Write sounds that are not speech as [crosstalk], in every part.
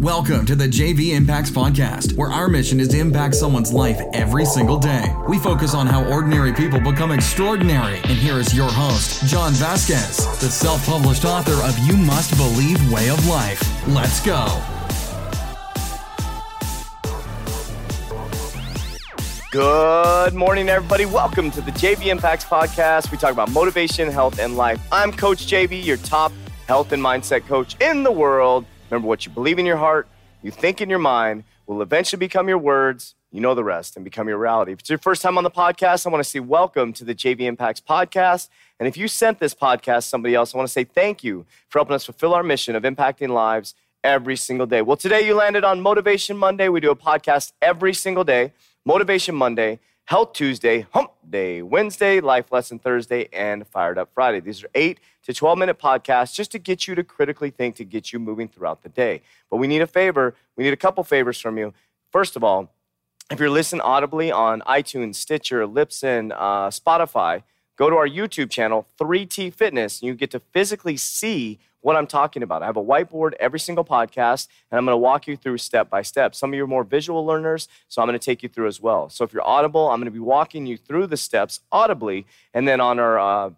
Welcome to the JV Impacts Podcast, where our mission is to impact someone's life every single day. We focus on how ordinary people become extraordinary. And here is your host, John Vasquez, the self published author of You Must Believe Way of Life. Let's go. Good morning, everybody. Welcome to the JV Impacts Podcast. We talk about motivation, health, and life. I'm Coach JV, your top health and mindset coach in the world. Remember, what you believe in your heart, you think in your mind, will eventually become your words. You know the rest and become your reality. If it's your first time on the podcast, I want to say welcome to the JV Impacts podcast. And if you sent this podcast to somebody else, I want to say thank you for helping us fulfill our mission of impacting lives every single day. Well, today you landed on Motivation Monday. We do a podcast every single day. Motivation Monday, Health Tuesday, Hump Day Wednesday, Life Lesson Thursday, and Fired Up Friday. These are eight to 12 minute podcasts just to get you to critically think, to get you moving throughout the day. But we need a favor. We need a couple favors from you. First of all, if you're listening audibly on iTunes, Stitcher, Libsyn, uh, Spotify, go to our YouTube channel, 3T Fitness, and you get to physically see what I'm talking about. I have a whiteboard every single podcast, and I'm going to walk you through step by step. Some of you are more visual learners, so I'm going to take you through as well. So if you're audible, I'm going to be walking you through the steps audibly, and then on our uh,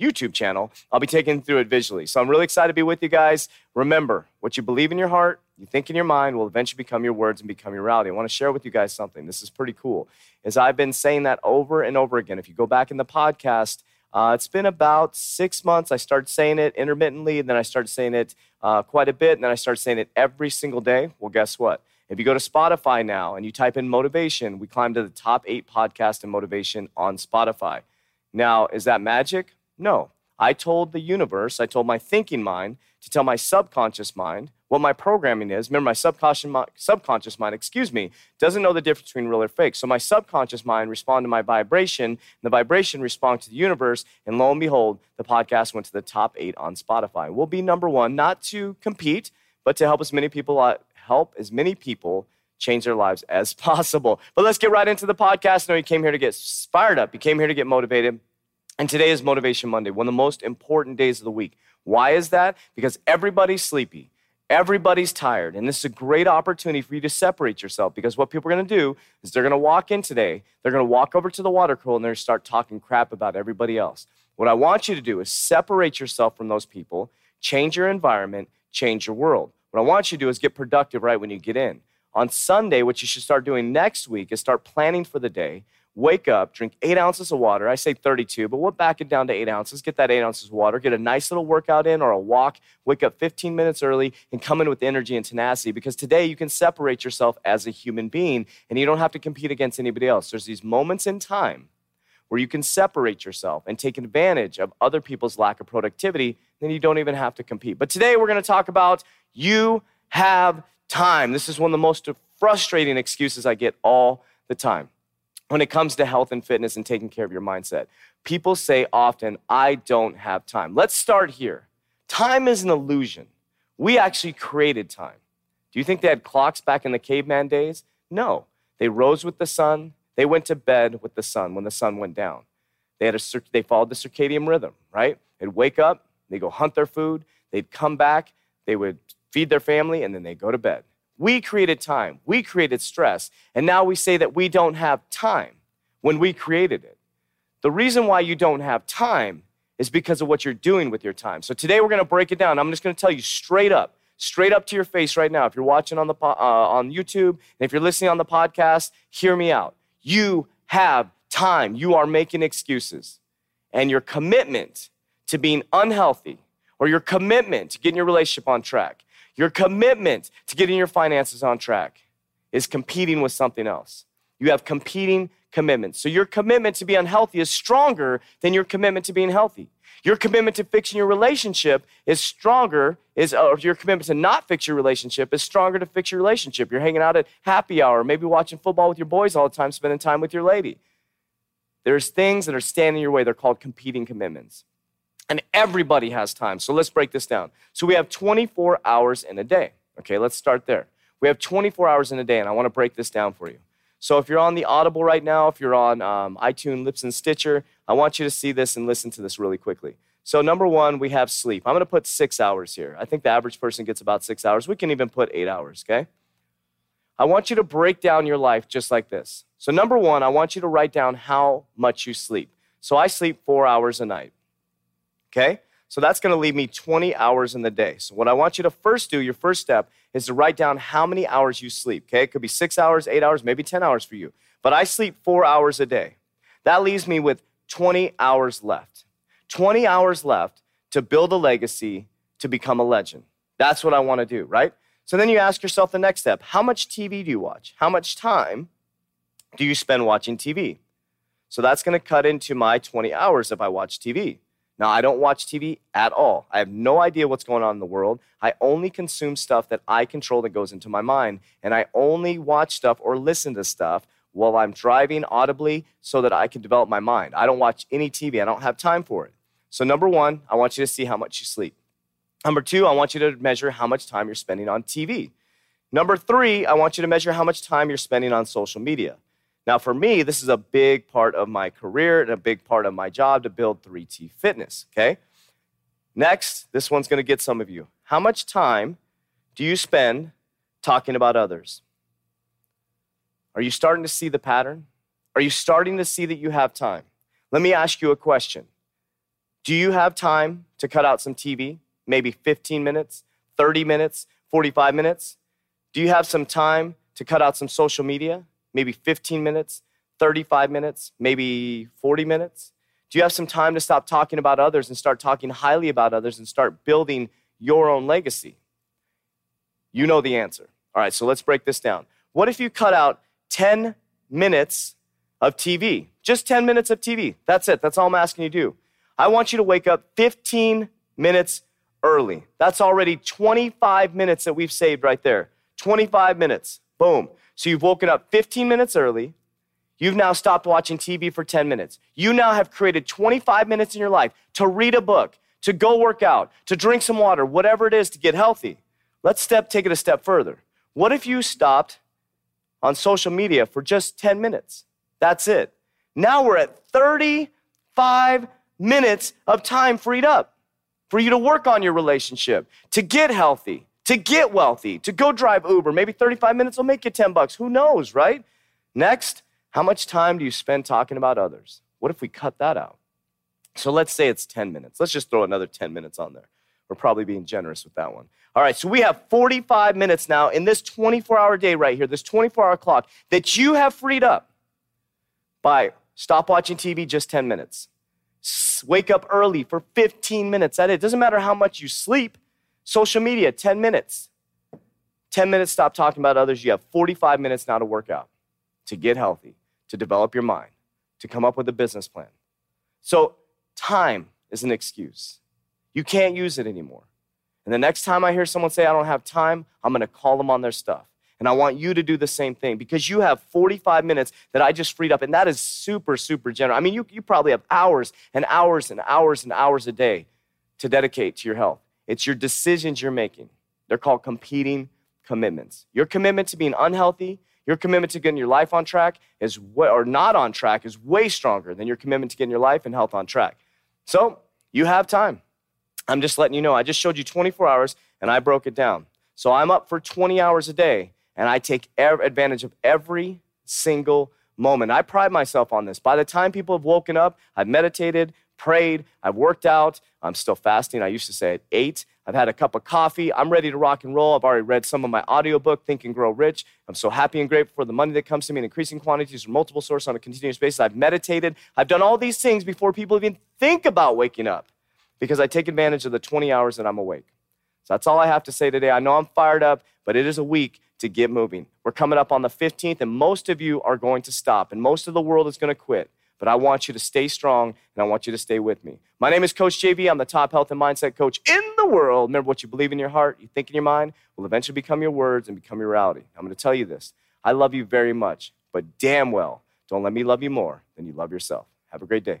YouTube channel, I'll be taking through it visually. So I'm really excited to be with you guys. Remember, what you believe in your heart, you think in your mind, will eventually become your words and become your reality. I want to share with you guys something. This is pretty cool. As I've been saying that over and over again. If you go back in the podcast, uh, it's been about six months. I started saying it intermittently, and then I started saying it uh, quite a bit, and then I started saying it every single day. Well, guess what? If you go to Spotify now and you type in motivation, we climbed to the top eight podcast in motivation on Spotify. Now, is that magic? No. I told the universe, I told my thinking mind to tell my subconscious mind what my programming is. Remember, my subconscious, subconscious mind, excuse me, doesn't know the difference between real or fake. So my subconscious mind responded to my vibration, and the vibration responded to the universe, and lo and behold, the podcast went to the top eight on Spotify. We'll be number one, not to compete, but to help as many people uh, help as many people change their lives as [laughs] possible. But let's get right into the podcast. I know you came here to get fired up. You came here to get motivated. And today is Motivation Monday, one of the most important days of the week. Why is that? Because everybody's sleepy. Everybody's tired, and this is a great opportunity for you to separate yourself because what people are going to do is they're going to walk in today, they're going to walk over to the water cooler, and they're going to start talking crap about everybody else. What I want you to do is separate yourself from those people, change your environment, change your world. What I want you to do is get productive right when you get in. On Sunday, what you should start doing next week is start planning for the day wake up, drink eight ounces of water. I say 32, but we'll back it down to eight ounces. Get that eight ounces of water, get a nice little workout in or a walk, wake up 15 minutes early, and come in with energy and tenacity because today you can separate yourself as a human being and you don't have to compete against anybody else. There's these moments in time where you can separate yourself and take advantage of other people's lack of productivity, then you don't even have to compete. But today we're going to talk about you have time. This is one of the most frustrating excuses I get all the time when it comes to health and fitness and taking care of your mindset. People say often, I don't have time. Let's start here. Time is an illusion. We actually created time. Do you think they had clocks back in the caveman days? No. They rose with the sun, they went to bed with the sun when the sun went down. They, had a, they followed the circadian rhythm, right? They'd wake up, they'd go hunt their food, they'd come back, they would feed their family, and then they go to bed. We created time, we created stress, and now we say that we don't have time when we created it. The reason why you don't have time is because of what you're doing with your time. So today we're going to break it down. I'm just going to tell you straight up, straight up to your face right now. If you're watching on the uh, on YouTube and if you're listening on the podcast, hear me out. You have time. You are making excuses. And your commitment to being unhealthy or your commitment to getting your relationship on track your commitment to getting your finances on track is competing with something else. You have competing commitments. So your commitment to be unhealthy is stronger than your commitment to being healthy. Your commitment to fixing your relationship is stronger, is or your commitment to not fix your relationship is stronger to fix your relationship. You're hanging out at happy hour, maybe watching football with your boys all the time, spending time with your lady. There's things that are standing in your way. They're called competing commitments. And everybody has time. So let's break this down. So we have 24 hours in a day. Okay, let's start there. We have 24 hours in a day, and I want to break this down for you. So if you're on the Audible right now, if you're on um, iTunes, Libsyn, Stitcher, I want you to see this and listen to this really quickly. So, number one, we have sleep. I'm going to put six hours here. I think the average person gets about six hours. We can even put eight hours, okay? I want you to break down your life just like this. So, number one, I want you to write down how much you sleep. So, I sleep four hours a night, okay? So, that's going to leave me 20 hours in the day. So, what I want you to first do, your first step, is to write down how many hours you sleep, okay? It could be six hours, eight hours, maybe 10 hours for you. But I sleep four hours a day. That leaves me with 20 hours left. 20 hours left to build a legacy to become a legend. That's what I want to do, right? So then you ask yourself the next step how much TV do you watch? How much time do you spend watching TV? So that's going to cut into my 20 hours if I watch TV. Now, I don't watch TV at all. I have no idea what's going on in the world. I only consume stuff that I control that goes into my mind. And I only watch stuff or listen to stuff while I'm driving audibly so that I can develop my mind. I don't watch any TV, I don't have time for it. So, number one, I want you to see how much you sleep. Number two, I want you to measure how much time you're spending on TV. Number three, I want you to measure how much time you're spending on social media. Now, for me, this is a big part of my career and a big part of my job to build 3T Fitness, okay? Next, this one's gonna get some of you. How much time do you spend talking about others? Are you starting to see the pattern? Are you starting to see that you have time? Let me ask you a question Do you have time to cut out some TV? maybe 15 minutes, 30 minutes, 45 minutes? Do you have some time to cut out some social media? Maybe 15 minutes, 35 minutes, maybe 40 minutes? Do you have some time to stop talking about others and start talking highly about others and start building your own legacy? You know the answer. All right, so let's break this down. What if you cut out 10 minutes of TV? Just 10 minutes of TV. That's it. That's all I'm asking you to do. I want you to wake up 15 minutes early. That's already 25 minutes that we've saved right there. 25 minutes. Boom. So you've woken up 15 minutes early. You've now stopped watching TV for 10 minutes. You now have created 25 minutes in your life to read a book, to go work out, to drink some water, whatever it is to get healthy. Let's step take it a step further. What if you stopped on social media for just 10 minutes? That's it. Now we're at 35 minutes of time freed up for you to work on your relationship, to get healthy, to get wealthy, to go drive Uber. Maybe 35 minutes will make you 10 bucks. Who knows, right? Next, how much time do you spend talking about others? What if we cut that out? So let's say it's 10 minutes. Let's just throw another 10 minutes on there. We're probably being generous with that one. All right, so we have 45 minutes now in this 24 hour day right here, this 24 hour clock that you have freed up by stop watching TV just 10 minutes wake up early for 15 minutes. That it doesn't matter how much you sleep. Social media, 10 minutes. 10 minutes, stop talking about others. You have 45 minutes now to work out, to get healthy, to develop your mind, to come up with a business plan. So, time is an excuse. You can't use it anymore. And the next time I hear someone say, I don't have time, I'm gonna call them on their stuff. And I want you to do the same thing because you have 45 minutes that I just freed up. And that is super, super generous. I mean, you, you probably have hours and hours and hours and hours a day to dedicate to your health. It's your decisions you're making. They're called competing commitments. Your commitment to being unhealthy, your commitment to getting your life on track is what or not on track is way stronger than your commitment to getting your life and health on track. So you have time. I'm just letting you know. I just showed you 24 hours and I broke it down. So I'm up for 20 hours a day and I take advantage of every single moment. I pride myself on this. By the time people have woken up, I've meditated, prayed, I've worked out. I'm still fasting. I used to say at eight. I've had a cup of coffee. I'm ready to rock and roll. I've already read some of my audiobook, Think and Grow Rich. I'm so happy and grateful for the money that comes to me in increasing quantities from multiple sources on a continuous basis. I've meditated. I've done all these things before people even think about waking up because I take advantage of the 20 hours that I'm awake. So that's all I have to say today. I know I'm fired up, but it is a week to get moving. We're coming up on the 15th, and most of you are going to stop, and most of the world is going to quit. But I want you to stay strong, and I want you to stay with me. My name is Coach JV. I'm the top health and mindset coach in the world. Remember, what you believe in your heart, you think in your mind, will eventually become your words and become your reality. I'm going to tell you this I love you very much, but damn well, don't let me love you more than you love yourself. Have a great day.